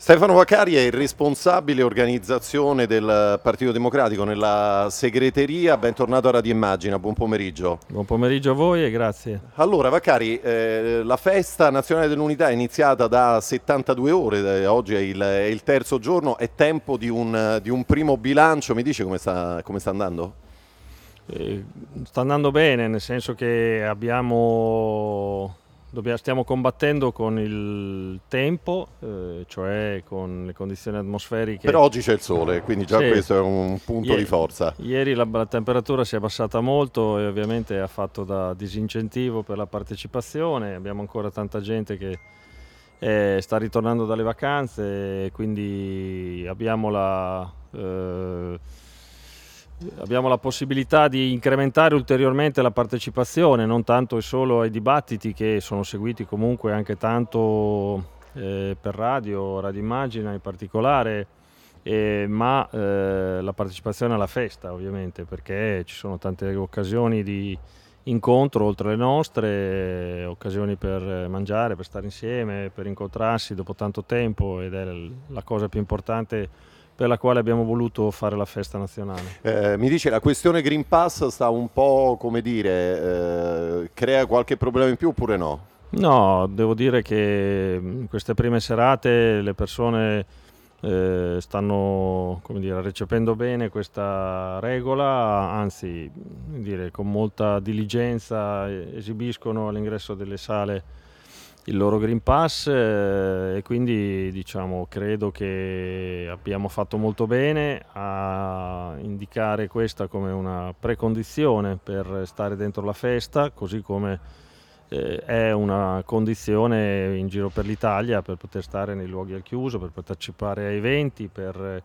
Stefano Vaccari è il responsabile organizzazione del Partito Democratico nella segreteria. Bentornato a Radio Immagina, buon pomeriggio. Buon pomeriggio a voi e grazie. Allora, Vaccari, eh, la festa nazionale dell'unità è iniziata da 72 ore, eh, oggi è il, è il, terzo giorno, è tempo di un, di un, primo bilancio. Mi dice come sta, come sta andando? Eh, sta andando bene, nel senso che abbiamo Dobbiamo, stiamo combattendo con il tempo, eh, cioè con le condizioni atmosferiche. Però oggi c'è il sole, quindi già sì. questo è un punto ieri, di forza. Ieri la, la, temperatura si è abbassata molto e ovviamente ha fatto da disincentivo per la partecipazione. Abbiamo ancora tanta gente che eh, sta ritornando dalle vacanze quindi abbiamo la... Eh, abbiamo la possibilità di incrementare ulteriormente la partecipazione, non tanto e solo ai dibattiti che sono seguiti comunque anche tanto eh, per radio, Radio Immagina in particolare, eh, ma eh, la partecipazione alla festa ovviamente, perché ci sono tante occasioni di incontro oltre le nostre, occasioni per mangiare, per stare insieme, per incontrarsi dopo tanto tempo ed è la cosa più importante per la quale abbiamo voluto fare la festa nazionale. Eh, mi dice la questione Green Pass sta un po' come dire, eh, crea qualche problema in più oppure no? No, devo dire che in queste prime serate le persone eh, stanno dire, recependo bene questa regola, anzi dire, con molta diligenza esibiscono all'ingresso delle sale il loro Green Pass eh, e quindi diciamo, credo che abbiamo fatto molto bene a indicare questa come una precondizione per stare dentro la festa, così come eh, è una condizione in giro per l'Italia per poter stare nei luoghi al chiuso, per partecipare a eventi, per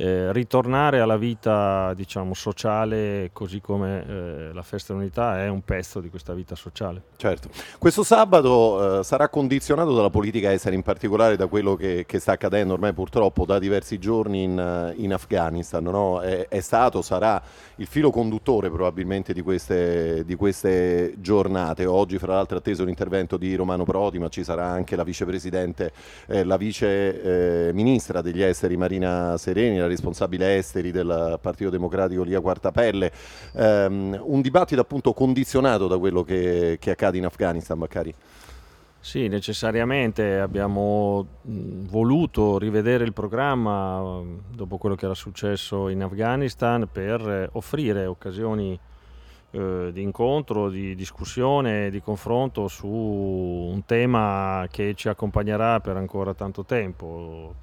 eh, ritornare alla vita diciamo, sociale così come eh, la festa dell'unità è un pezzo di questa vita sociale. Certo. Questo sabato eh, sarà condizionato dalla politica estera, in particolare da quello che, che, sta accadendo ormai purtroppo da diversi giorni in, eh, in Afghanistan. No? È, è, stato, sarà il filo conduttore probabilmente di queste, di queste giornate. Oggi fra l'altro atteso l'intervento di Romano Prodi, ma ci sarà anche la vicepresidente, eh, la vice eh, ministra degli esteri Marina Sereni, responsabile esteri del Partito Democratico Lia Quartapelle, um, un dibattito appunto condizionato da quello che, che accade in Afghanistan, Baccari. Sì, necessariamente. Abbiamo voluto rivedere il programma dopo quello che era successo in Afghanistan per offrire occasioni eh, di incontro, di discussione, di confronto su un tema che ci accompagnerà per ancora tanto tempo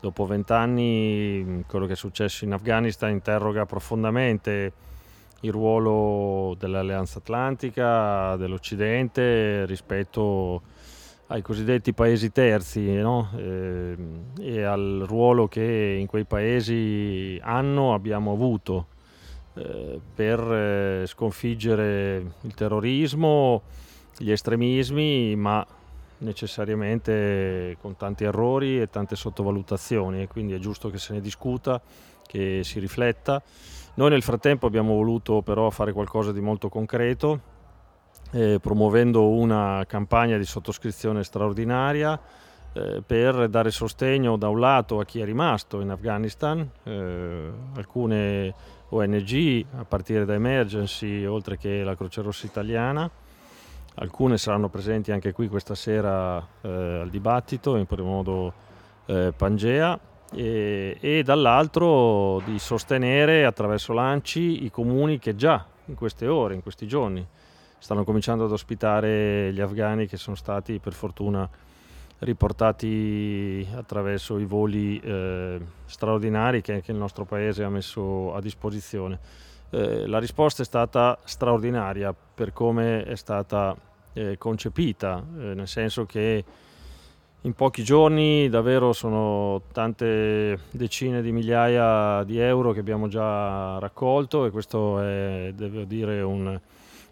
dopo vent'anni quello che è successo in Afghanistan interroga profondamente il ruolo dell'Alleanza Atlantica, dell'Occidente rispetto ai cosiddetti paesi terzi no? e, e, al ruolo che in quei paesi hanno, abbiamo avuto eh, per eh, sconfiggere il terrorismo, gli estremismi, ma necessariamente con tanti errori e tante sottovalutazioni e quindi è giusto che se ne discuta, che si rifletta. Noi nel frattempo abbiamo voluto però fare qualcosa di molto concreto, eh, promuovendo una campagna di sottoscrizione straordinaria eh, per dare sostegno da un lato a chi è rimasto in Afghanistan, eh, alcune ONG a partire da Emergency oltre che la Croce Rossa Italiana, alcune saranno presenti anche qui questa sera eh, al dibattito, in primo modo eh, Pangea, e, e, dall'altro di sostenere attraverso l'ANCI i comuni che già in queste ore, in questi giorni, stanno cominciando ad ospitare gli afghani che sono stati per fortuna riportati attraverso i voli eh, straordinari che, che il nostro paese ha messo a disposizione. Eh, la risposta è stata straordinaria per come è stata eh, concepita, eh, nel senso che in pochi giorni davvero sono tante decine di migliaia di euro che abbiamo già raccolto e questo è, devo dire, un,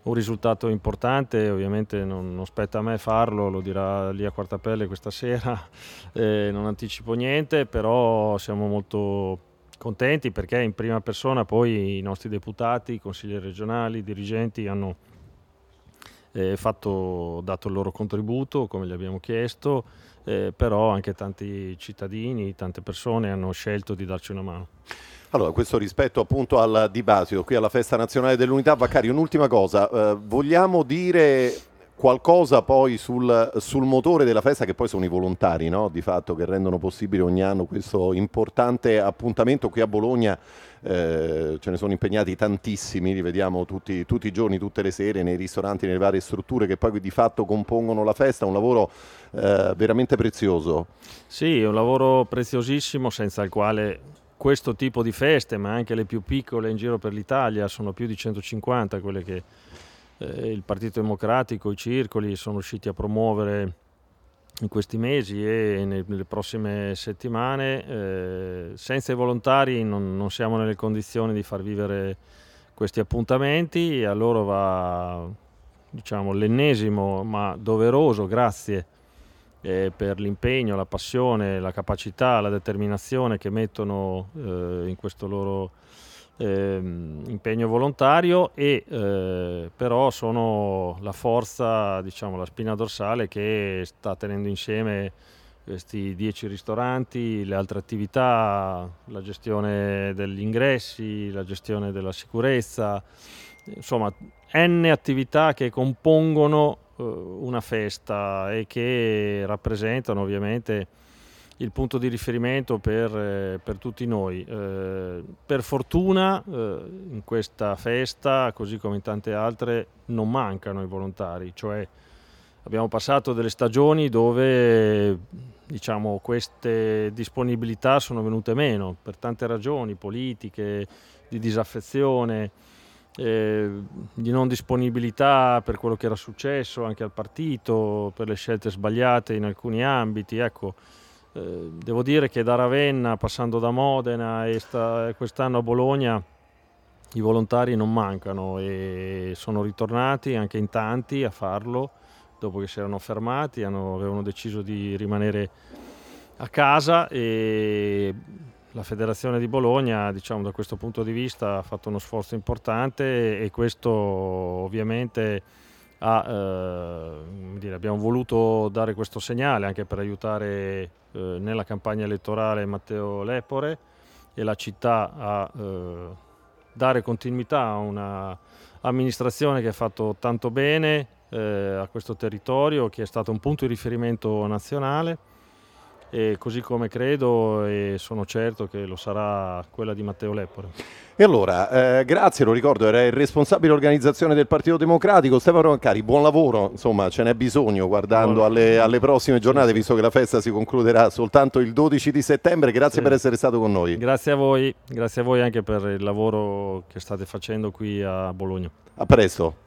un risultato importante, ovviamente non, non, spetta a me farlo, lo dirà lì a Quartapelle questa sera, eh, non anticipo niente, però siamo molto contenti perché in prima persona poi i nostri deputati, consiglieri regionali, dirigenti hanno eh, fatto, dato il loro contributo come gli abbiamo chiesto, eh, però anche tanti cittadini, tante persone hanno scelto di darci una mano. Allora, questo rispetto appunto al dibattito qui alla Festa Nazionale dell'Unità, Vaccari, un'ultima cosa, eh, vogliamo dire qualcosa poi sul, sul, motore della festa che poi sono i volontari no? di fatto che rendono possibile ogni anno questo importante appuntamento. Qui a Bologna eh, ce ne sono impegnati tantissimi li vediamo tutti, tutti, i giorni tutte le sere nei ristoranti nelle varie strutture che poi di fatto compongono la festa. Un lavoro eh, veramente prezioso. Sì un lavoro preziosissimo senza il quale questo tipo di feste ma anche le più piccole in giro per l'Italia sono più di 150 quelle che eh, il Partito Democratico, i circoli sono riusciti a promuovere in questi mesi e nelle prossime settimane. Eh, senza i volontari non, non, siamo nelle condizioni di far vivere questi appuntamenti e a loro va diciamo, l'ennesimo ma doveroso grazie eh, per l'impegno, la passione, la capacità, la determinazione che mettono eh, in questo loro ehm, impegno volontario e eh, però sono la forza, diciamo la spina dorsale che sta tenendo insieme questi dieci ristoranti, le altre attività, la gestione degli ingressi, la gestione della sicurezza, insomma n attività che compongono eh, una festa e che rappresentano ovviamente il punto di riferimento per, eh, per tutti noi. Eh, per fortuna eh, in questa festa, così come in tante altre, non mancano i volontari, cioè abbiamo passato delle stagioni dove diciamo, queste disponibilità sono venute meno per tante ragioni politiche, di disaffezione. Eh, di non disponibilità per quello che era successo anche al partito, per le scelte sbagliate in alcuni ambiti. Ecco, eh, devo dire che da Ravenna, passando da Modena e sta, quest'anno a Bologna, i volontari non mancano e sono ritornati anche in tanti a farlo dopo che si erano fermati, hanno, avevano deciso di rimanere a casa e la federazione di Bologna diciamo, da questo punto di vista ha fatto uno sforzo importante e questo ovviamente ha, eh, dire, abbiamo voluto dare questo segnale anche per aiutare eh, nella campagna elettorale Matteo Lepore e la città a eh, dare continuità a un'amministrazione che ha fatto tanto bene a questo territorio, che è stato un punto di riferimento nazionale e così come credo e sono certo che lo sarà quella di Matteo Lepore. E allora, eh, grazie, lo ricordo, era il responsabile organizzazione del Partito Democratico, Stefano Roncari, buon lavoro, insomma ce n'è bisogno guardando alle, alle, prossime giornate, visto che la festa si concluderà soltanto il 12 di settembre, grazie sì. per essere stato con noi. Grazie a voi, grazie a voi anche per il lavoro che state facendo qui a Bologna. A presto.